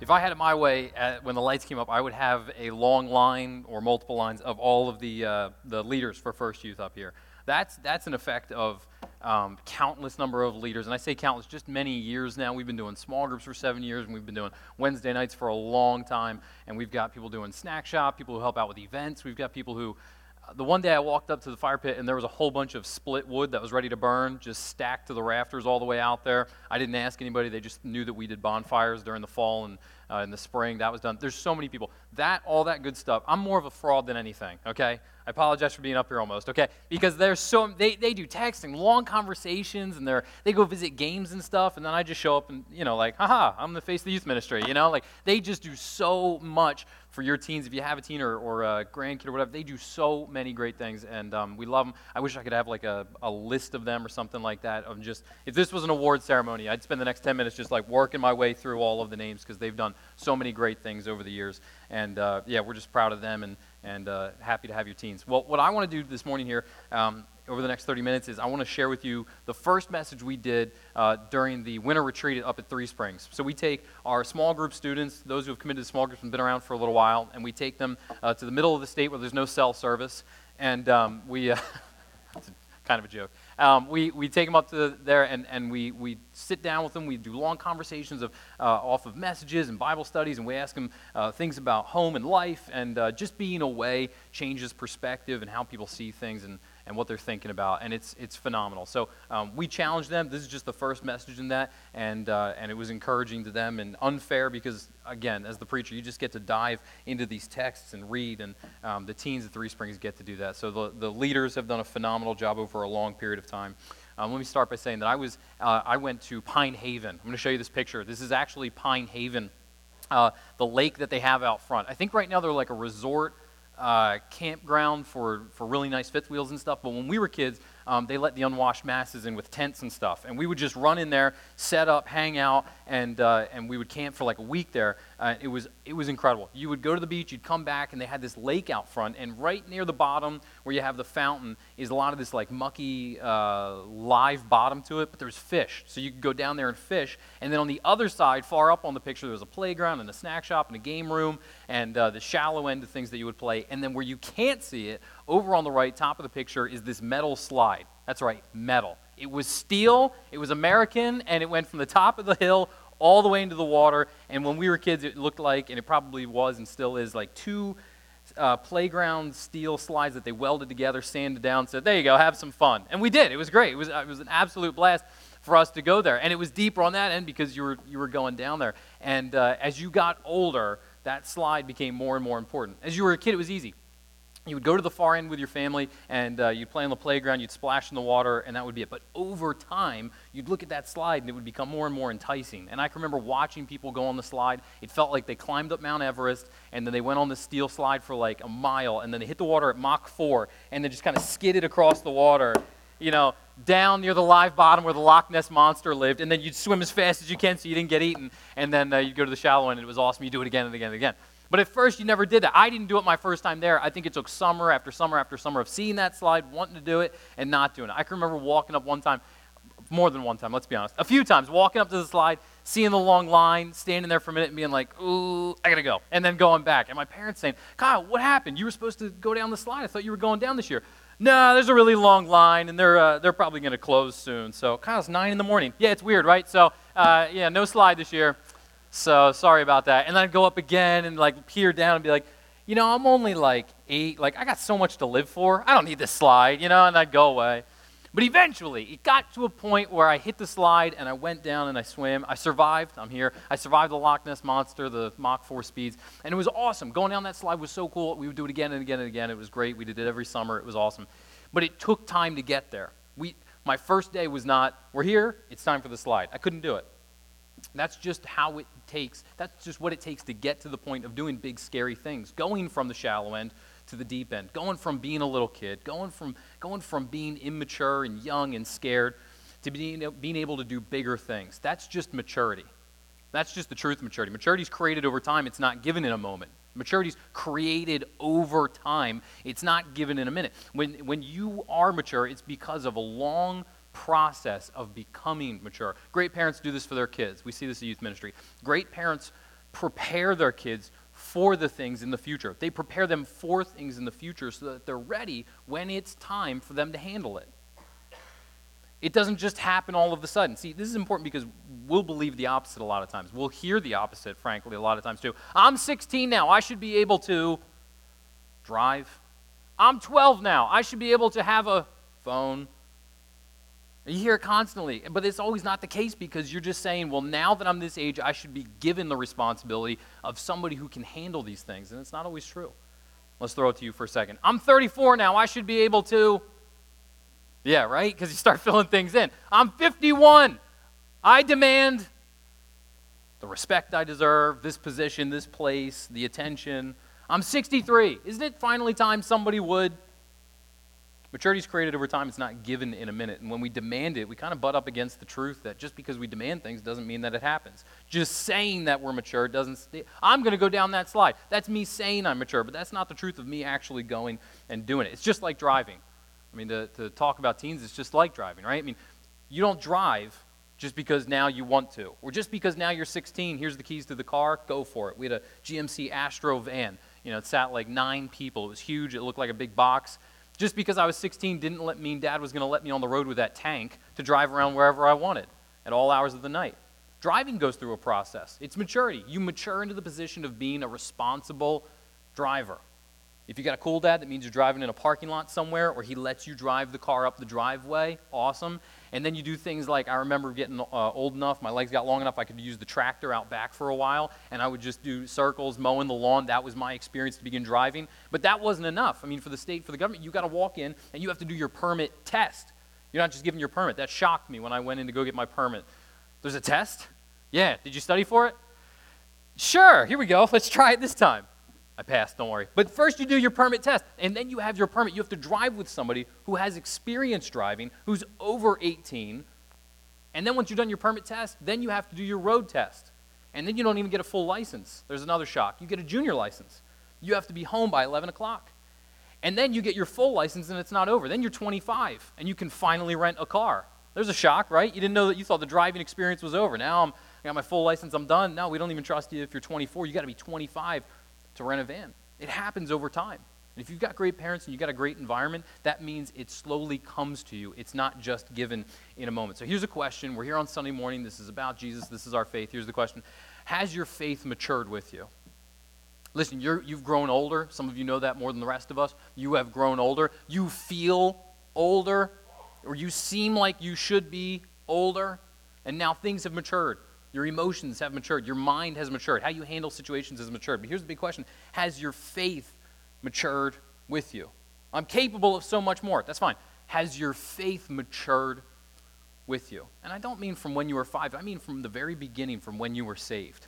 If I had it my way, uh, when the lights came up, I would have a long line or multiple lines of all of the, uh, the leaders for First Youth up here. That's, that's an effect of um, countless number of leaders. And I say countless, just many years now. We've been doing small groups for seven years, and we've been doing Wednesday nights for a long time. And we've got people doing snack shop, people who help out with events. We've got people who the one day I walked up to the fire pit and there was a whole bunch of split wood that was ready to burn, just stacked to the rafters all the way out there. I didn't ask anybody; they just knew that we did bonfires during the fall and uh, in the spring. That was done. There's so many people. That, all that good stuff. I'm more of a fraud than anything. Okay, I apologize for being up here almost. Okay, because there's so they they do texting, long conversations, and they're they go visit games and stuff, and then I just show up and you know like, haha, I'm the face of the youth ministry. You know, like they just do so much for your teens, if you have a teen or, or a grandkid or whatever, they do so many great things, and um, we love them. I wish I could have like a, a list of them or something like that. Of just if this was an award ceremony, I'd spend the next 10 minutes just like working my way through all of the names because they've done so many great things over the years. And uh, yeah, we're just proud of them and and uh, happy to have your teens. Well, what I want to do this morning here um, over the next 30 minutes is I want to share with you the first message we did uh, during the winter retreat up at Three Springs. So we take our small group students, those who have committed to small groups and been around for a little while, and we take them uh, to the middle of the state where there's no cell service, and um, we. Uh, kind of a joke. Um, we, we take them up to the, there and, and we, we sit down with them. We do long conversations of, uh, off of messages and Bible studies, and we ask them uh, things about home and life. And uh, just being away changes perspective and how people see things. And and what they're thinking about, and it's, it's phenomenal. So um, we challenged them. This is just the first message in that, and, uh, and it was encouraging to them and unfair because, again, as the preacher, you just get to dive into these texts and read, and um, the teens at Three Springs get to do that. So the, the leaders have done a phenomenal job over a long period of time. Um, let me start by saying that I, was, uh, I went to Pine Haven. I'm going to show you this picture. This is actually Pine Haven, uh, the lake that they have out front. I think right now they're like a resort uh, campground for, for really nice fifth wheels and stuff. But when we were kids, um, they let the unwashed masses in with tents and stuff. And we would just run in there, set up, hang out, and, uh, and we would camp for like a week there. Uh, it, was, it was incredible. You would go to the beach, you'd come back, and they had this lake out front. And right near the bottom, where you have the fountain, is a lot of this like mucky, uh, live bottom to it, but there's fish. So you could go down there and fish. And then on the other side, far up on the picture, there was a playground and a snack shop and a game room and uh, the shallow end of things that you would play. And then where you can't see it, over on the right, top of the picture, is this metal slide. That's right, metal. It was steel, it was American, and it went from the top of the hill all the way into the water. And when we were kids, it looked like, and it probably was and still is, like two uh, playground steel slides that they welded together, sanded down, said, There you go, have some fun. And we did. It was great. It was, it was an absolute blast for us to go there. And it was deeper on that end because you were, you were going down there. And uh, as you got older, that slide became more and more important. As you were a kid, it was easy you would go to the far end with your family and uh, you'd play on the playground, you'd splash in the water, and that would be it. But over time, you'd look at that slide and it would become more and more enticing. And I can remember watching people go on the slide. It felt like they climbed up Mount Everest and then they went on the steel slide for like a mile and then they hit the water at Mach 4 and then just kind of skidded across the water, you know, down near the live bottom where the Loch Ness monster lived. And then you'd swim as fast as you can so you didn't get eaten. And then uh, you'd go to the shallow end and it was awesome. You do it again and again and again. But at first, you never did that. I didn't do it my first time there. I think it took summer after summer after summer of seeing that slide, wanting to do it, and not doing it. I can remember walking up one time, more than one time, let's be honest, a few times, walking up to the slide, seeing the long line, standing there for a minute and being like, ooh, I gotta go. And then going back. And my parents saying, Kyle, what happened? You were supposed to go down the slide. I thought you were going down this year. No, there's a really long line, and they're, uh, they're probably to close soon. So, Kyle's 9 in the morning. Yeah, it's weird, right? So, uh, yeah, no slide this year. So sorry about that. And then I'd go up again and like peer down and be like, you know, I'm only like eight. Like, I got so much to live for. I don't need this slide, you know, and I'd go away. But eventually, it got to a point where I hit the slide and I went down and I swam. I survived. I'm here. I survived the Loch Ness Monster, the Mach 4 speeds. And it was awesome. Going down that slide was so cool. We would do it again and again and again. It was great. We did it every summer. It was awesome. But it took time to get there. We, my first day was not, we're here, it's time for the slide. I couldn't do it. That's just how it takes, that's just what it takes to get to the point of doing big, scary things. Going from the shallow end to the deep end, going from being a little kid, going from, going from being immature and young and scared to being, being able to do bigger things. That's just maturity. That's just the truth of maturity. Maturity is created over time, it's not given in a moment. Maturity is created over time, it's not given in a minute. When, when you are mature, it's because of a long process of becoming mature. Great parents do this for their kids. We see this in youth ministry. Great parents prepare their kids for the things in the future. They prepare them for things in the future so that they're ready when it's time for them to handle it. It doesn't just happen all of a sudden. See, this is important because we'll believe the opposite a lot of times. We'll hear the opposite, frankly, a lot of times too. I'm 16 now. I should be able to drive. I'm 12 now. I should be able to have a phone. You hear it constantly, but it's always not the case because you're just saying, well, now that I'm this age, I should be given the responsibility of somebody who can handle these things. And it's not always true. Let's throw it to you for a second. I'm 34 now. I should be able to yeah, right? Because you start filling things in. I'm 51. I demand the respect I deserve, this position, this place, the attention. I'm 63. Isn't it finally time somebody would? Maturity is created over time, it's not given in a minute. And when we demand it, we kind of butt up against the truth that just because we demand things doesn't mean that it happens. Just saying that we're mature doesn't. St- I'm going to go down that slide. That's me saying I'm mature, but that's not the truth of me actually going and doing it. It's just like driving. I mean, to, to talk about teens, it's just like driving, right? I mean, you don't drive just because now you want to, or just because now you're 16, here's the keys to the car, go for it. We had a GMC Astro van. You know, it sat like nine people. It was huge. It looked like a big box. Just because I was 16 didn't let mean dad was going to let me on the road with that tank to drive around wherever I wanted at all hours of the night. Driving goes through a process. It's maturity. You mature into the position of being a responsible driver. If you got a cool dad, that means you're driving in a parking lot somewhere, or he lets you drive the car up the driveway. Awesome. And then you do things like I remember getting uh, old enough, my legs got long enough, I could use the tractor out back for a while, and I would just do circles, mowing the lawn. That was my experience to begin driving. But that wasn't enough. I mean, for the state, for the government, you got to walk in and you have to do your permit test. You're not just giving your permit. That shocked me when I went in to go get my permit. There's a test? Yeah. Did you study for it? Sure. Here we go. Let's try it this time. I passed, don't worry. But first, you do your permit test, and then you have your permit. You have to drive with somebody who has experience driving, who's over 18. And then once you've done your permit test, then you have to do your road test. And then you don't even get a full license. There's another shock. You get a junior license. You have to be home by 11 o'clock. And then you get your full license, and it's not over. Then you're 25, and you can finally rent a car. There's a shock, right? You didn't know that you thought the driving experience was over. Now I'm, I got my full license, I'm done. No, we don't even trust you if you're 24. You got to be 25 to rent a van. It happens over time. And if you've got great parents and you've got a great environment, that means it slowly comes to you. It's not just given in a moment. So here's a question. We're here on Sunday morning. This is about Jesus. This is our faith. Here's the question Has your faith matured with you? Listen, you have grown older. Some of you know that more than the rest of us. You have grown older. You feel older, or you seem like you should be older, and now things have matured. Your emotions have matured. Your mind has matured. How you handle situations has matured. But here's the big question Has your faith matured with you? I'm capable of so much more. That's fine. Has your faith matured with you? And I don't mean from when you were five, I mean from the very beginning, from when you were saved.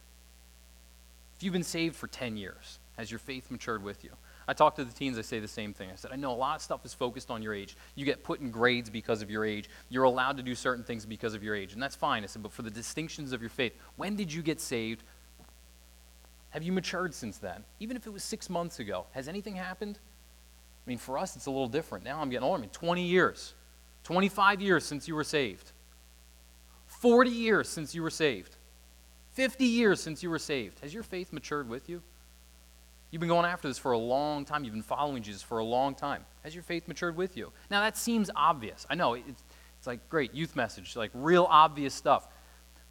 If you've been saved for 10 years, has your faith matured with you? I talk to the teens, I say the same thing. I said, I know a lot of stuff is focused on your age. You get put in grades because of your age. You're allowed to do certain things because of your age, and that's fine. I said, but for the distinctions of your faith, when did you get saved? Have you matured since then? Even if it was six months ago, has anything happened? I mean, for us, it's a little different. Now I'm getting older. I mean, 20 years, 25 years since you were saved, 40 years since you were saved, 50 years since you were saved. Has your faith matured with you? You've been going after this for a long time. You've been following Jesus for a long time. Has your faith matured with you? Now, that seems obvious. I know it's, it's like great youth message, like real obvious stuff.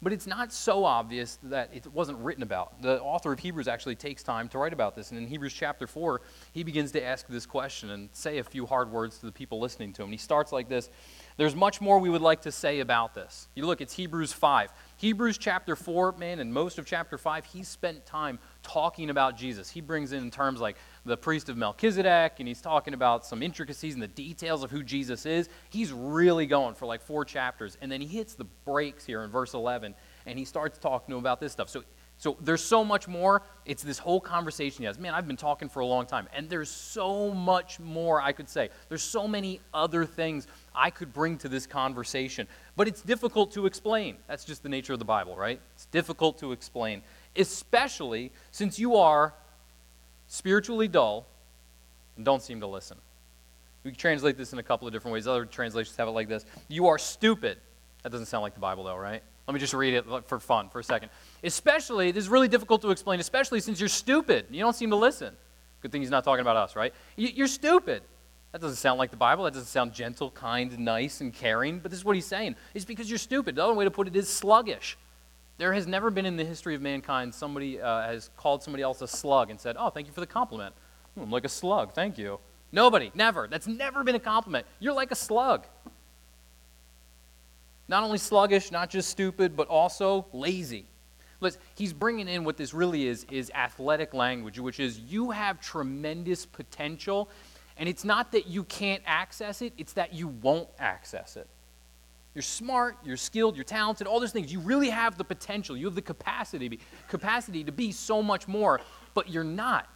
But it's not so obvious that it wasn't written about. The author of Hebrews actually takes time to write about this. And in Hebrews chapter 4, he begins to ask this question and say a few hard words to the people listening to him. And he starts like this There's much more we would like to say about this. You look, it's Hebrews 5. Hebrews chapter 4, man, and most of chapter 5, he spent time talking about Jesus. He brings in terms like the priest of Melchizedek, and he's talking about some intricacies and the details of who Jesus is. He's really going for like four chapters. And then he hits the brakes here in verse 11, and he starts talking about this stuff. So so there's so much more. It's this whole conversation he has. Man, I've been talking for a long time, and there's so much more I could say. There's so many other things I could bring to this conversation, but it's difficult to explain. That's just the nature of the Bible, right? It's difficult to explain, especially since you are spiritually dull and don't seem to listen. We can translate this in a couple of different ways. Other translations have it like this You are stupid. That doesn't sound like the Bible, though, right? Let me just read it for fun for a second. Especially, this is really difficult to explain, especially since you're stupid. You don't seem to listen. Good thing he's not talking about us, right? You're stupid. That doesn't sound like the Bible. That doesn't sound gentle, kind, nice, and caring. But this is what he's saying. It's because you're stupid. The other way to put it is sluggish. There has never been in the history of mankind somebody uh, has called somebody else a slug and said, Oh, thank you for the compliment. Hmm, I'm like a slug. Thank you. Nobody, never. That's never been a compliment. You're like a slug. Not only sluggish, not just stupid, but also lazy. Listen, he's bringing in what this really is is athletic language, which is you have tremendous potential, and it's not that you can't access it, it's that you won't access it. You're smart, you're skilled, you're talented, all those things. You really have the potential. You have the capacity, capacity to be so much more, but you're not.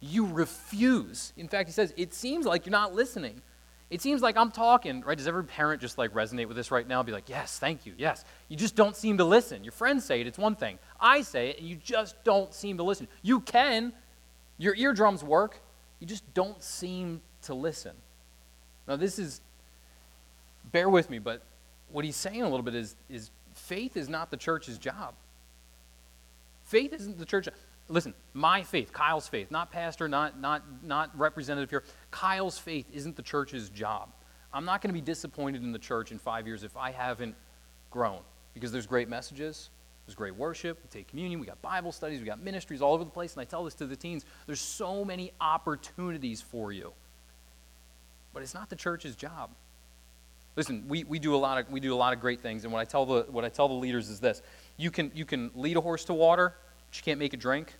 You refuse. In fact, he says, it seems like you're not listening. It seems like I'm talking, right? Does every parent just like resonate with this right now? Be like, yes, thank you, yes. You just don't seem to listen. Your friends say it, it's one thing. I say it, and you just don't seem to listen. You can, your eardrums work, you just don't seem to listen. Now, this is, bear with me, but what he's saying a little bit is, is faith is not the church's job. Faith isn't the church listen, my faith, Kyle's faith, not pastor, not, not, not representative here, Kyle's faith isn't the church's job. I'm not going to be disappointed in the church in five years if I haven't grown because there's great messages, there's great worship, we take communion, we got Bible studies, we got ministries all over the place, and I tell this to the teens there's so many opportunities for you. But it's not the church's job. Listen, we, we, do a lot of, we do a lot of great things, and what I tell the, what I tell the leaders is this you can, you can lead a horse to water, but you can't make it drink.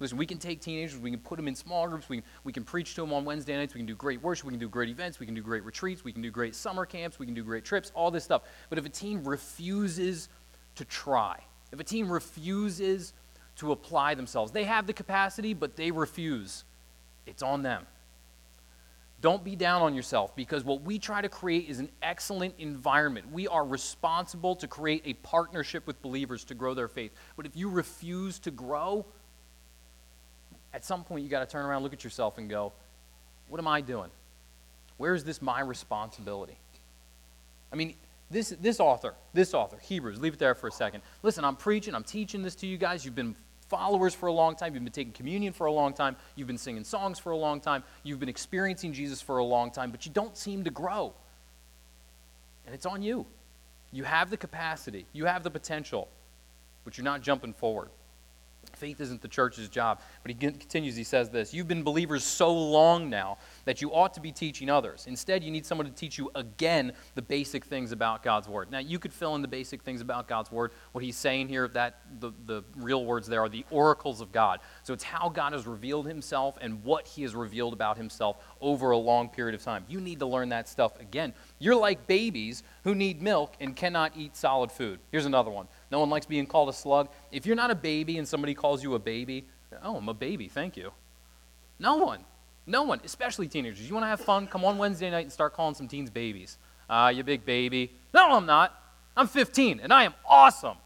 Listen, we can take teenagers, we can put them in small groups, we can, we can preach to them on Wednesday nights, we can do great worship, we can do great events, we can do great retreats, we can do great summer camps, we can do great trips, all this stuff. But if a teen refuses to try, if a teen refuses to apply themselves, they have the capacity, but they refuse, it's on them. Don't be down on yourself because what we try to create is an excellent environment. We are responsible to create a partnership with believers to grow their faith. But if you refuse to grow, at some point you got to turn around, look at yourself, and go, What am I doing? Where is this my responsibility? I mean, this, this author, this author, Hebrews, leave it there for a second. Listen, I'm preaching, I'm teaching this to you guys. You've been followers for a long time. You've been taking communion for a long time. You've been singing songs for a long time. You've been experiencing Jesus for a long time, but you don't seem to grow. And it's on you. You have the capacity, you have the potential, but you're not jumping forward. Faith isn't the church's job. But he continues, he says this You've been believers so long now that you ought to be teaching others. Instead, you need someone to teach you again the basic things about God's Word. Now, you could fill in the basic things about God's Word. What he's saying here, that the, the real words there are the oracles of God. So it's how God has revealed himself and what he has revealed about himself over a long period of time. You need to learn that stuff again. You're like babies who need milk and cannot eat solid food. Here's another one. No one likes being called a slug. If you're not a baby and somebody calls you a baby, oh, I'm a baby, thank you. No one. No one, especially teenagers. You want to have fun? Come on Wednesday night and start calling some teens babies. Ah, uh, you big baby. No, I'm not. I'm 15 and I am awesome.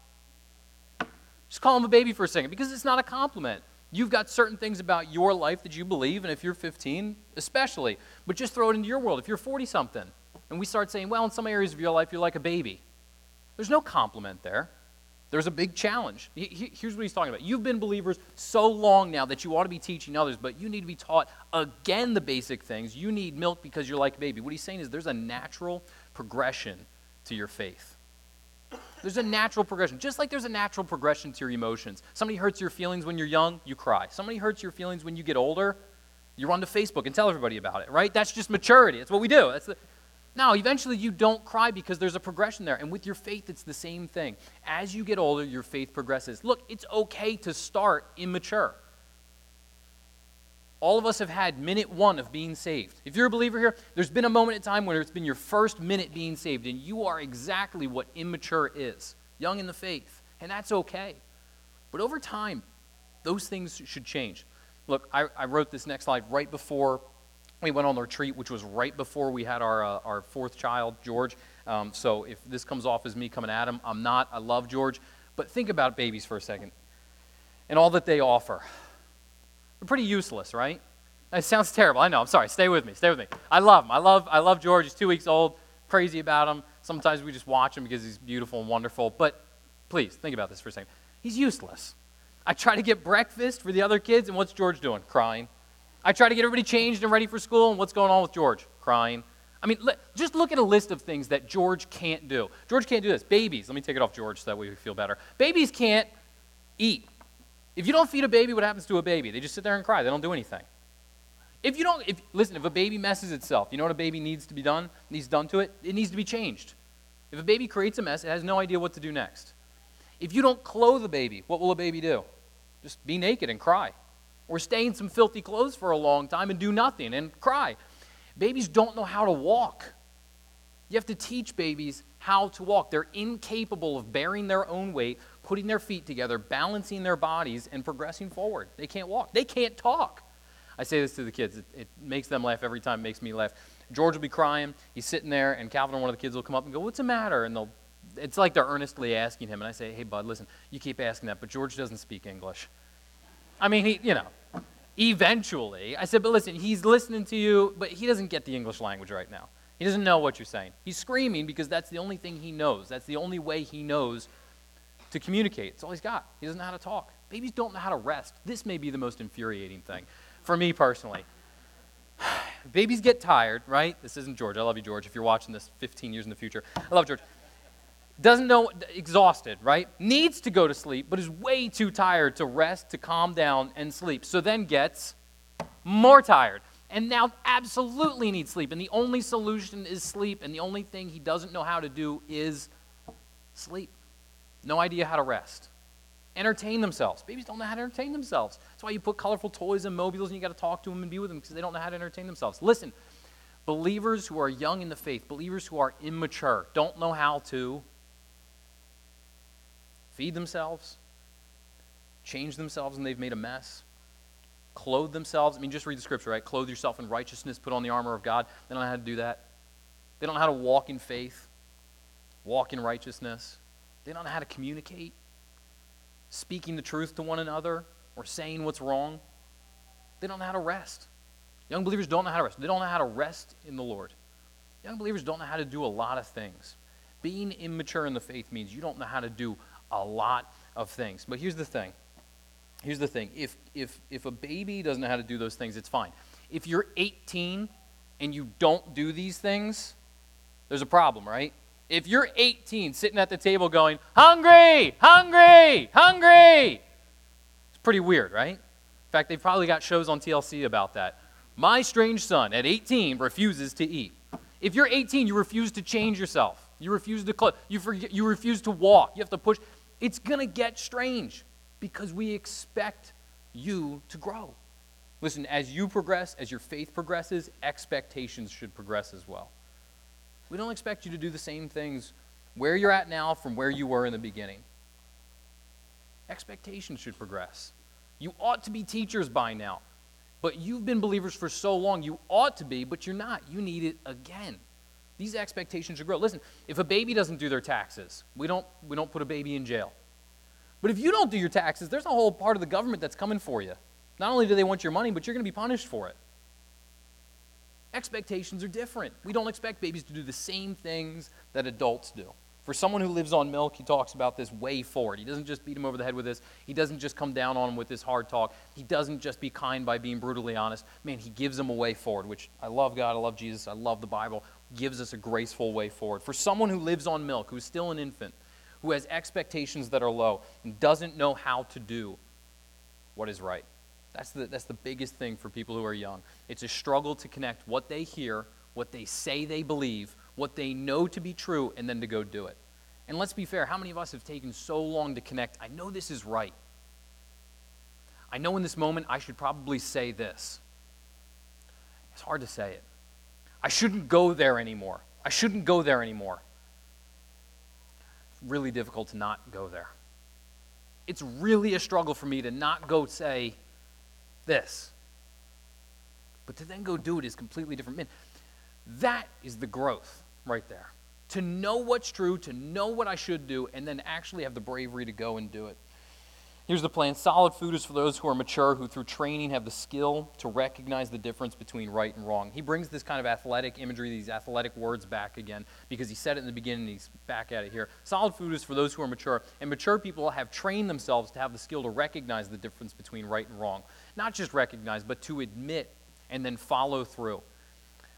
Just call him a baby for a second because it's not a compliment. You've got certain things about your life that you believe, and if you're 15, especially. But just throw it into your world. If you're 40 something, and we start saying, well, in some areas of your life, you're like a baby, there's no compliment there. There's a big challenge. Here's what he's talking about. You've been believers so long now that you ought to be teaching others, but you need to be taught again the basic things. You need milk because you're like a baby. What he's saying is there's a natural progression to your faith. There's a natural progression, just like there's a natural progression to your emotions. Somebody hurts your feelings when you're young, you cry. Somebody hurts your feelings when you get older, you run to Facebook and tell everybody about it, right? That's just maturity. That's what we do. That's the, now, eventually you don't cry because there's a progression there. And with your faith, it's the same thing. As you get older, your faith progresses. Look, it's okay to start immature. All of us have had minute one of being saved. If you're a believer here, there's been a moment in time where it's been your first minute being saved, and you are exactly what immature is young in the faith. And that's okay. But over time, those things should change. Look, I, I wrote this next slide right before we went on the retreat, which was right before we had our, uh, our fourth child, George. Um, so if this comes off as me coming at him, I'm not. I love George. But think about babies for a second and all that they offer. They're pretty useless, right? It sounds terrible. I know. I'm sorry. Stay with me. Stay with me. I love him. I love, I love George. He's two weeks old. Crazy about him. Sometimes we just watch him because he's beautiful and wonderful. But please, think about this for a second. He's useless. I try to get breakfast for the other kids, and what's George doing? Crying. I try to get everybody changed and ready for school, and what's going on with George? Crying. I mean, just look at a list of things that George can't do. George can't do this. Babies, let me take it off George so that way we feel better. Babies can't eat. If you don't feed a baby, what happens to a baby? They just sit there and cry. They don't do anything. If you don't, if, listen, if a baby messes itself, you know what a baby needs to be done? Needs done to it? It needs to be changed. If a baby creates a mess, it has no idea what to do next. If you don't clothe a baby, what will a baby do? Just be naked and cry. Or stay in some filthy clothes for a long time and do nothing and cry. Babies don't know how to walk. You have to teach babies how to walk. They're incapable of bearing their own weight, putting their feet together, balancing their bodies, and progressing forward. They can't walk. They can't talk. I say this to the kids. It, it, makes them laugh every time. It makes me laugh. George will be crying. He's sitting there, and Calvin or one of the kids will come up and go, "What's the matter?" And they'll. It's like they're earnestly asking him, and I say, "Hey, bud, listen. You keep asking that, but George doesn't speak English. I mean, he, you know, eventually." I said, "But listen, he's listening to you, but he doesn't get the English language right now. He doesn't know what you're saying. He's screaming because that's the only thing he knows. That's the only way he knows to communicate. It's all he's got. He doesn't know how to talk. Babies don't know how to rest. This may be the most infuriating thing for me personally. Babies get tired, right? This isn't George. I love you, George. If you're watching this 15 years in the future, I love George. Doesn't know, exhausted, right? Needs to go to sleep, but is way too tired to rest, to calm down, and sleep. So then gets more tired. And now absolutely needs sleep. And the only solution is sleep. And the only thing he doesn't know how to do is sleep. No idea how to rest entertain themselves. Babies don't know how to entertain themselves. That's why you put colorful toys and mobiles and you got to talk to them and be with them because they don't know how to entertain themselves. Listen, believers who are young in the faith, believers who are immature, don't know how to feed themselves, change themselves and they've made a mess, clothe themselves. I mean, just read the scripture, right? Clothe yourself in righteousness, put on the armor of God. They don't know how to do that. They don't know how to walk in faith, walk in righteousness. They don't know how to communicate speaking the truth to one another or saying what's wrong. They don't know how to rest. Young believers don't know how to rest. They don't know how to rest in the Lord. Young believers don't know how to do a lot of things. Being immature in the faith means you don't know how to do a lot of things. But here's the thing. Here's the thing. If if if a baby doesn't know how to do those things, it's fine. If you're 18 and you don't do these things, there's a problem, right? If you're 18 sitting at the table going, hungry, hungry, hungry, it's pretty weird, right? In fact, they've probably got shows on TLC about that. My strange son at 18 refuses to eat. If you're 18, you refuse to change yourself. You refuse to cl- you, forget, you refuse to walk. You have to push. It's going to get strange because we expect you to grow. Listen, as you progress, as your faith progresses, expectations should progress as well. We don't expect you to do the same things where you're at now from where you were in the beginning. Expectations should progress. You ought to be teachers by now. But you've been believers for so long, you ought to be, but you're not. You need it again. These expectations should grow. Listen, if a baby doesn't do their taxes, we don't, we don't put a baby in jail. But if you don't do your taxes, there's a whole part of the government that's coming for you. Not only do they want your money, but you're going to be punished for it expectations are different. We don't expect babies to do the same things that adults do. For someone who lives on milk, he talks about this way forward. He doesn't just beat him over the head with this. He doesn't just come down on him with this hard talk. He doesn't just be kind by being brutally honest. Man, he gives him a way forward, which I love God, I love Jesus, I love the Bible, gives us a graceful way forward. For someone who lives on milk, who's still an infant, who has expectations that are low, and doesn't know how to do what is right. That's the, that's the biggest thing for people who are young. It's a struggle to connect what they hear, what they say they believe, what they know to be true, and then to go do it. And let's be fair, how many of us have taken so long to connect? I know this is right. I know in this moment I should probably say this. It's hard to say it. I shouldn't go there anymore. I shouldn't go there anymore. It's really difficult to not go there. It's really a struggle for me to not go say, this. But to then go do it is completely different. Man, that is the growth right there. To know what's true, to know what I should do, and then actually have the bravery to go and do it. Here's the plan solid food is for those who are mature, who through training have the skill to recognize the difference between right and wrong. He brings this kind of athletic imagery, these athletic words back again, because he said it in the beginning, he's back at it here. Solid food is for those who are mature, and mature people have trained themselves to have the skill to recognize the difference between right and wrong. Not just recognize, but to admit and then follow through.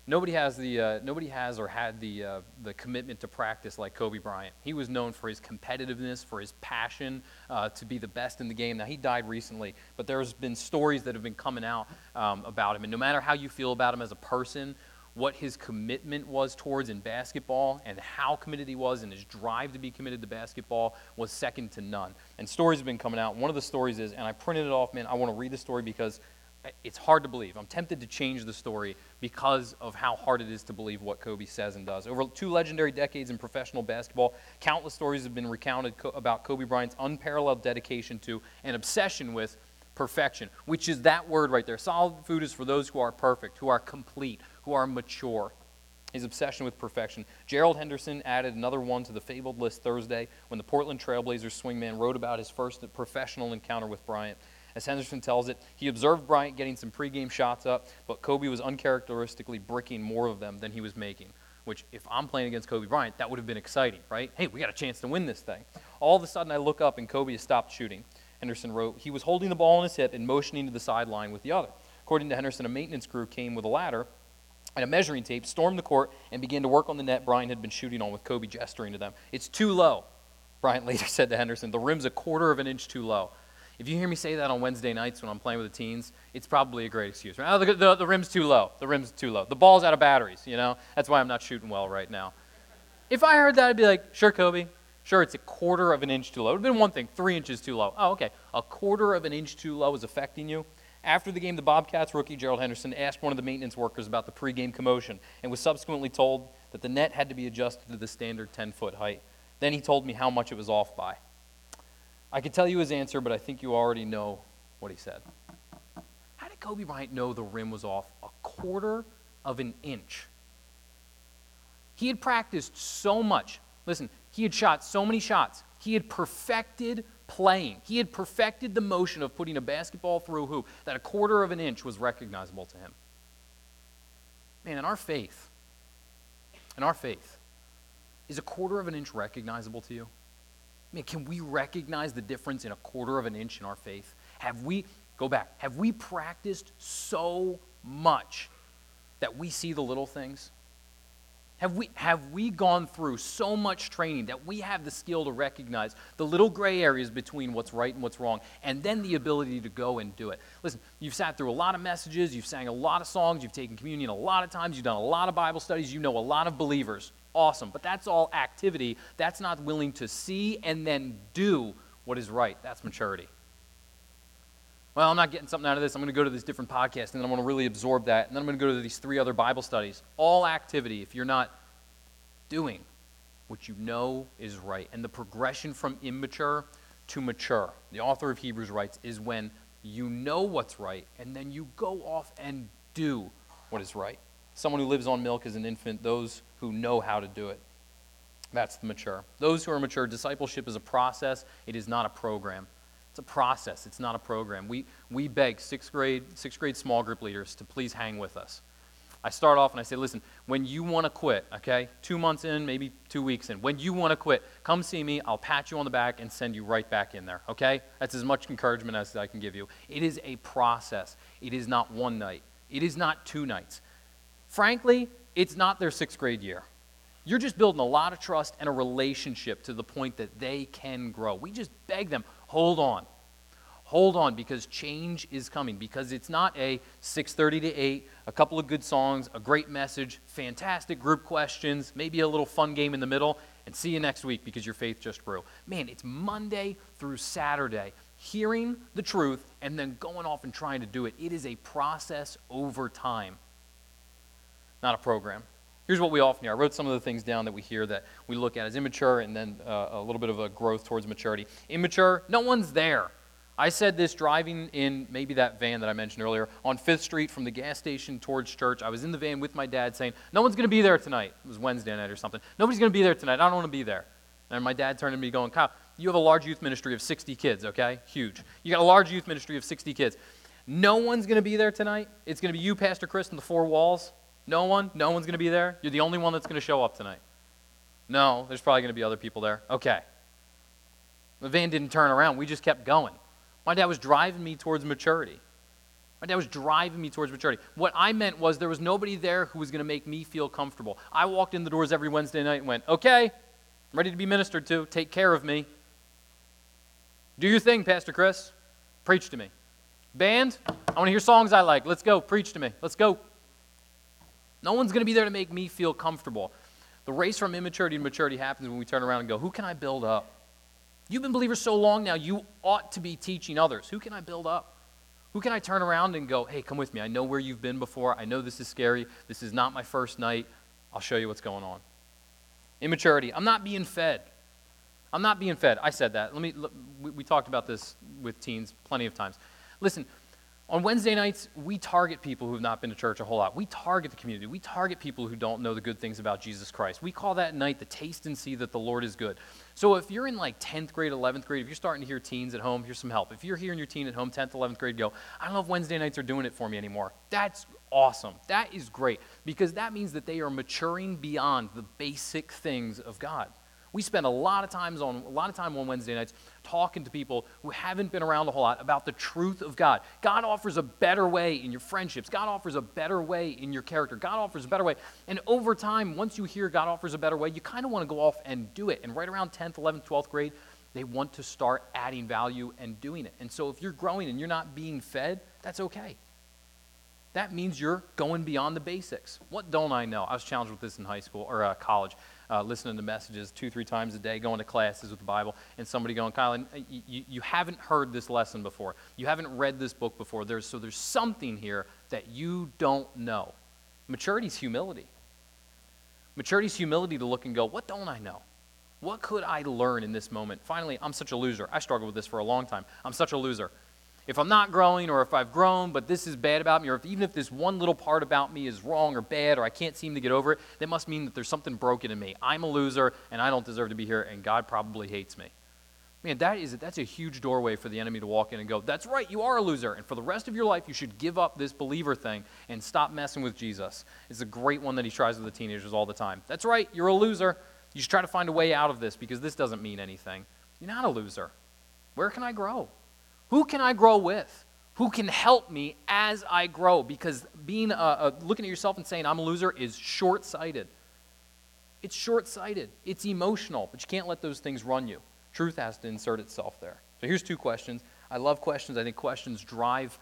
Nobody has, the, uh, nobody has or had the, uh, the commitment to practice like Kobe Bryant. He was known for his competitiveness, for his passion uh, to be the best in the game. Now, he died recently, but there's been stories that have been coming out um, about him. And no matter how you feel about him as a person, what his commitment was towards in basketball and how committed he was and his drive to be committed to basketball was second to none. And stories have been coming out. One of the stories is, and I printed it off, man, I want to read the story because it's hard to believe. I'm tempted to change the story because of how hard it is to believe what Kobe says and does. Over two legendary decades in professional basketball, countless stories have been recounted about Kobe Bryant's unparalleled dedication to and obsession with perfection, which is that word right there. Solid food is for those who are perfect, who are complete, who are mature. His obsession with perfection. Gerald Henderson added another one to the fabled list Thursday when the Portland Trailblazers swingman wrote about his first professional encounter with Bryant. As Henderson tells it, he observed Bryant getting some pregame shots up, but Kobe was uncharacteristically bricking more of them than he was making. Which, if I'm playing against Kobe Bryant, that would have been exciting, right? Hey, we got a chance to win this thing. All of a sudden, I look up and Kobe has stopped shooting. Henderson wrote, he was holding the ball on his hip and motioning to the sideline with the other. According to Henderson, a maintenance crew came with a ladder and a measuring tape, stormed the court, and began to work on the net Bryant had been shooting on with Kobe gesturing to them. It's too low, Bryant later said to Henderson. The rim's a quarter of an inch too low. If you hear me say that on Wednesday nights when I'm playing with the teens, it's probably a great excuse. Right? Oh, the, the, the rim's too low. The rim's too low. The ball's out of batteries, you know? That's why I'm not shooting well right now. If I heard that, I'd be like, sure, Kobe. Sure, it's a quarter of an inch too low. It would have been one thing, three inches too low. Oh, okay. A quarter of an inch too low is affecting you. After the game, the Bobcats rookie Gerald Henderson asked one of the maintenance workers about the pregame commotion and was subsequently told that the net had to be adjusted to the standard 10 foot height. Then he told me how much it was off by. I could tell you his answer, but I think you already know what he said. How did Kobe Bryant know the rim was off a quarter of an inch? He had practiced so much. Listen, he had shot so many shots. He had perfected playing. He had perfected the motion of putting a basketball through a hoop that a quarter of an inch was recognizable to him. Man, in our faith, in our faith, is a quarter of an inch recognizable to you? Man, can we recognize the difference in a quarter of an inch in our faith? Have we, go back, have we practiced so much that we see the little things? Have we, have we gone through so much training that we have the skill to recognize the little gray areas between what's right and what's wrong, and then the ability to go and do it? Listen, you've sat through a lot of messages, you've sang a lot of songs, you've taken communion a lot of times, you've done a lot of Bible studies, you know a lot of believers awesome. But that's all activity. That's not willing to see and then do what is right. That's maturity. Well, I'm not getting something out of this. I'm going to go to this different podcast and then I'm going to really absorb that. And then I'm going to go to these three other Bible studies. All activity, if you're not doing what you know is right. And the progression from immature to mature, the author of Hebrews writes, is when you know what's right and then you go off and do what is right. Someone who lives on milk is an infant, those who know how to do it. That's the mature. Those who are mature, discipleship is a process, it is not a program. It's a process, it's not a program. We, we beg sixth grade, sixth grade small group leaders to please hang with us. I start off and I say, listen, when you want to quit, okay, two months in, maybe two weeks in, when you want to quit, come see me. I'll pat you on the back and send you right back in there, okay? That's as much encouragement as I can give you. It is a process, it is not one night, it is not two nights. Frankly, it's not their sixth grade year. You're just building a lot of trust and a relationship to the point that they can grow. We just beg them, hold on. Hold on because change is coming because it's not a 6:30 to 8, a couple of good songs, a great message, fantastic group questions, maybe a little fun game in the middle and see you next week because your faith just grew. Man, it's Monday through Saturday hearing the truth and then going off and trying to do it. It is a process over time not a program. Here's what we often hear. I wrote some of the things down that we hear that we look at as immature and then uh, a little bit of a growth towards maturity. Immature, no one's there. I said this driving in maybe that van that I mentioned earlier on Fifth Street from the gas station towards church. I was in the van with my dad saying, No one's going to be there tonight. It was Wednesday night or something. Nobody's going to be there tonight. I don't want to be there. And my dad turned to me going, Kyle, You have a large youth ministry of 60 kids, okay? Huge. You got a large youth ministry of 60 kids. No one's going to be there tonight. It's going to be you, Pastor Chris, and the four walls. No one? No one's going to be there? You're the only one that's going to show up tonight. No, there's probably going to be other people there. Okay. The van didn't turn around. We just kept going. My dad was driving me towards maturity. My dad was driving me towards maturity. What I meant was there was nobody there who was going to make me feel comfortable. I walked in the doors every Wednesday night and went, okay, I'm ready to be ministered to. Take care of me. Do your thing, Pastor Chris. Preach to me. Band, I want to hear songs I like. Let's go. Preach to me. Let's go. No one's going to be there to make me feel comfortable. The race from immaturity to maturity happens when we turn around and go, Who can I build up? You've been believers so long now, you ought to be teaching others. Who can I build up? Who can I turn around and go, Hey, come with me. I know where you've been before. I know this is scary. This is not my first night. I'll show you what's going on. Immaturity. I'm not being fed. I'm not being fed. I said that. Let me. We, we talked about this with teens plenty of times. Listen, on Wednesday nights, we target people who have not been to church a whole lot. We target the community. We target people who don't know the good things about Jesus Christ. We call that night the taste and see that the Lord is good. So if you're in like 10th grade, 11th grade, if you're starting to hear teens at home, here's some help. If you're hearing your teen at home, 10th, 11th grade, go, I don't know if Wednesday nights are doing it for me anymore. That's awesome. That is great because that means that they are maturing beyond the basic things of God. We spend a lot of times on a lot of time on Wednesday nights talking to people who haven't been around a whole lot about the truth of God. God offers a better way in your friendships. God offers a better way in your character. God offers a better way. And over time, once you hear God offers a better way, you kind of want to go off and do it. And right around 10th, 11th, 12th grade, they want to start adding value and doing it. And so if you're growing and you're not being fed, that's okay that means you're going beyond the basics. What don't I know? I was challenged with this in high school or uh, college, uh, listening to messages two, three times a day, going to classes with the Bible, and somebody going, Kyle, uh, you, you haven't heard this lesson before. You haven't read this book before. There's, so there's something here that you don't know. Maturity is humility. Maturity is humility to look and go, what don't I know? What could I learn in this moment? Finally, I'm such a loser. I struggled with this for a long time. I'm such a loser if I'm not growing or if I've grown, but this is bad about me, or if, even if this one little part about me is wrong or bad or I can't seem to get over it, that must mean that there's something broken in me. I'm a loser and I don't deserve to be here and God probably hates me. Man, that is, that's a huge doorway for the enemy to walk in and go, That's right, you are a loser. And for the rest of your life, you should give up this believer thing and stop messing with Jesus. It's a great one that he tries with the teenagers all the time. That's right, you're a loser. You should try to find a way out of this because this doesn't mean anything. You're not a loser. Where can I grow? Who can I grow with? Who can help me as I grow? Because being a, a, looking at yourself and saying I'm a loser is short sighted. It's short sighted. It's emotional, but you can't let those things run you. Truth has to insert itself there. So here's two questions. I love questions. I think questions drive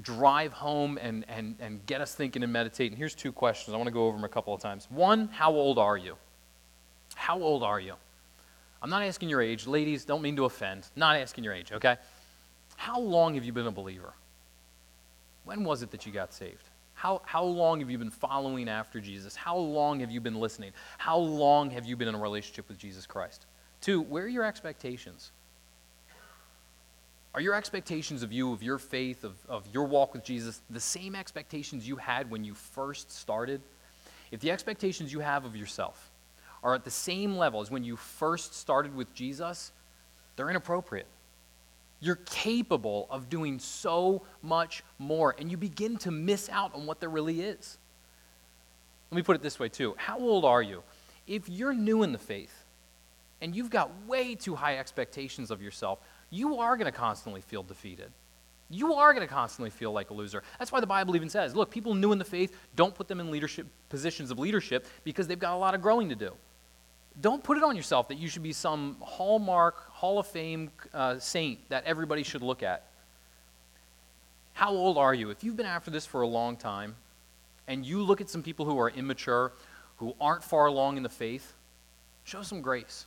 drive home and, and, and get us thinking and meditating. Here's two questions. I want to go over them a couple of times. One, how old are you? How old are you? I'm not asking your age. Ladies, don't mean to offend. Not asking your age, okay? How long have you been a believer? When was it that you got saved? How, how long have you been following after Jesus? How long have you been listening? How long have you been in a relationship with Jesus Christ? Two, where are your expectations? Are your expectations of you, of your faith, of, of your walk with Jesus, the same expectations you had when you first started? If the expectations you have of yourself are at the same level as when you first started with Jesus, they're inappropriate. You're capable of doing so much more, and you begin to miss out on what there really is. Let me put it this way, too. How old are you? If you're new in the faith and you've got way too high expectations of yourself, you are going to constantly feel defeated. You are going to constantly feel like a loser. That's why the Bible even says look, people new in the faith, don't put them in leadership positions of leadership because they've got a lot of growing to do. Don't put it on yourself that you should be some hallmark, Hall of Fame uh, saint that everybody should look at. How old are you? If you've been after this for a long time and you look at some people who are immature, who aren't far along in the faith, show some grace.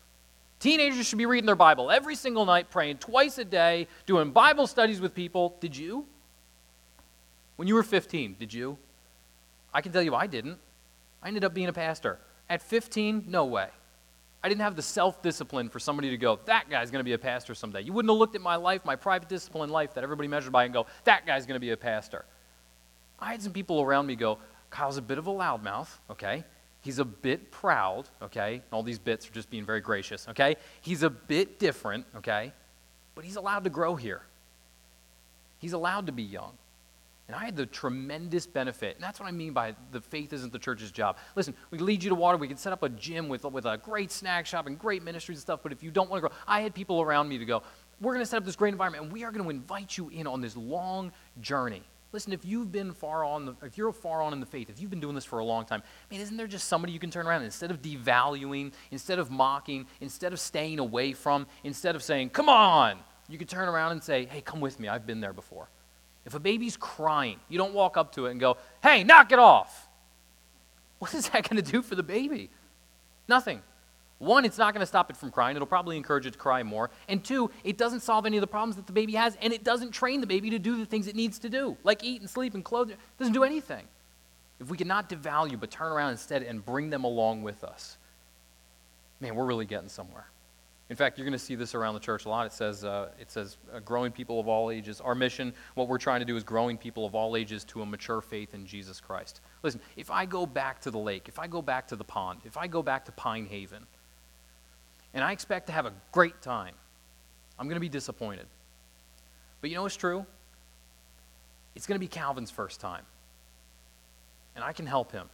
Teenagers should be reading their Bible every single night, praying twice a day, doing Bible studies with people. Did you? When you were 15, did you? I can tell you I didn't. I ended up being a pastor. At 15, no way. I didn't have the self discipline for somebody to go, that guy's going to be a pastor someday. You wouldn't have looked at my life, my private discipline life that everybody measured by, and go, that guy's going to be a pastor. I had some people around me go, Kyle's a bit of a loudmouth, okay? He's a bit proud, okay? All these bits are just being very gracious, okay? He's a bit different, okay? But he's allowed to grow here. He's allowed to be young. And I had the tremendous benefit, and that's what I mean by the faith isn't the church's job. Listen, we lead you to water, we can set up a gym with, with a great snack shop and great ministries and stuff, but if you don't want to grow, I had people around me to go, we're going to set up this great environment, and we are going to invite you in on this long journey. Listen, if you've been far on, the, if you're far on in the faith, if you've been doing this for a long time, man, isn't there just somebody you can turn around and instead of devaluing, instead of mocking, instead of staying away from, instead of saying, come on, you can turn around and say, hey, come with me, I've been there before. If a baby's crying, you don't walk up to it and go, hey, knock it off. What is that going to do for the baby? Nothing. One, it's not going to stop it from crying. It'll probably encourage it to cry more. And two, it doesn't solve any of the problems that the baby has, and it doesn't train the baby to do the things it needs to do, like eat and sleep and clothe. It doesn't do anything. If we cannot devalue, but turn around instead and bring them along with us, man, we're really getting somewhere. In fact, you're going to see this around the church a lot. It says, uh, it says uh, growing people of all ages. Our mission, what we're trying to do is growing people of all ages to a mature faith in Jesus Christ. Listen, if I go back to the lake, if I go back to the pond, if I go back to Pine Haven, and I expect to have a great time, I'm going to be disappointed. But you know what's true? It's going to be Calvin's first time. And I can help him.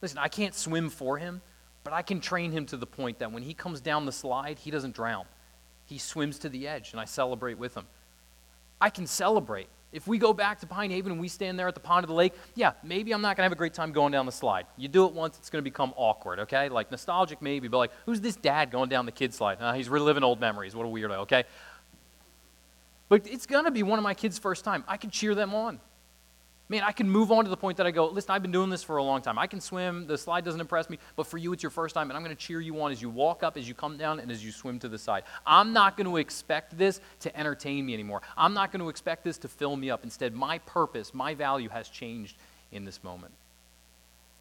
Listen, I can't swim for him, but I can train him to the point that when he comes down the slide, he doesn't drown. He swims to the edge, and I celebrate with him. I can celebrate. If we go back to Pine Haven and we stand there at the pond of the lake, yeah, maybe I'm not going to have a great time going down the slide. You do it once, it's going to become awkward, okay? Like nostalgic maybe, but like, who's this dad going down the kid slide? Uh, he's reliving old memories. What a weirdo, okay? But it's going to be one of my kids' first time. I can cheer them on man, I can move on to the point that I go, listen, I've been doing this for a long time. I can swim. The slide doesn't impress me, but for you, it's your first time, and I'm going to cheer you on as you walk up, as you come down, and as you swim to the side. I'm not going to expect this to entertain me anymore. I'm not going to expect this to fill me up. Instead, my purpose, my value has changed in this moment.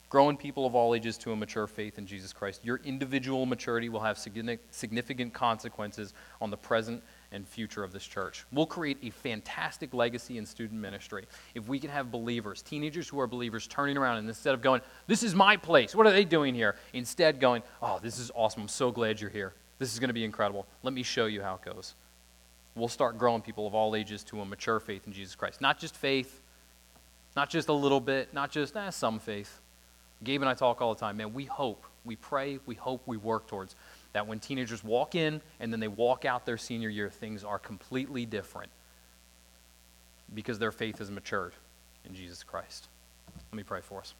Growing people of all ages to a mature faith in Jesus Christ. Your individual maturity will have significant consequences on the present and future of this church. We'll create a fantastic legacy in student ministry if we can have believers, teenagers who are believers, turning around and instead of going, This is my place, what are they doing here? Instead, going, Oh, this is awesome. I'm so glad you're here. This is going to be incredible. Let me show you how it goes. We'll start growing people of all ages to a mature faith in Jesus Christ. Not just faith, not just a little bit, not just eh, some faith. Gabe and I talk all the time, man. We hope, we pray, we hope, we work towards that when teenagers walk in and then they walk out their senior year, things are completely different because their faith has matured in Jesus Christ. Let me pray for us.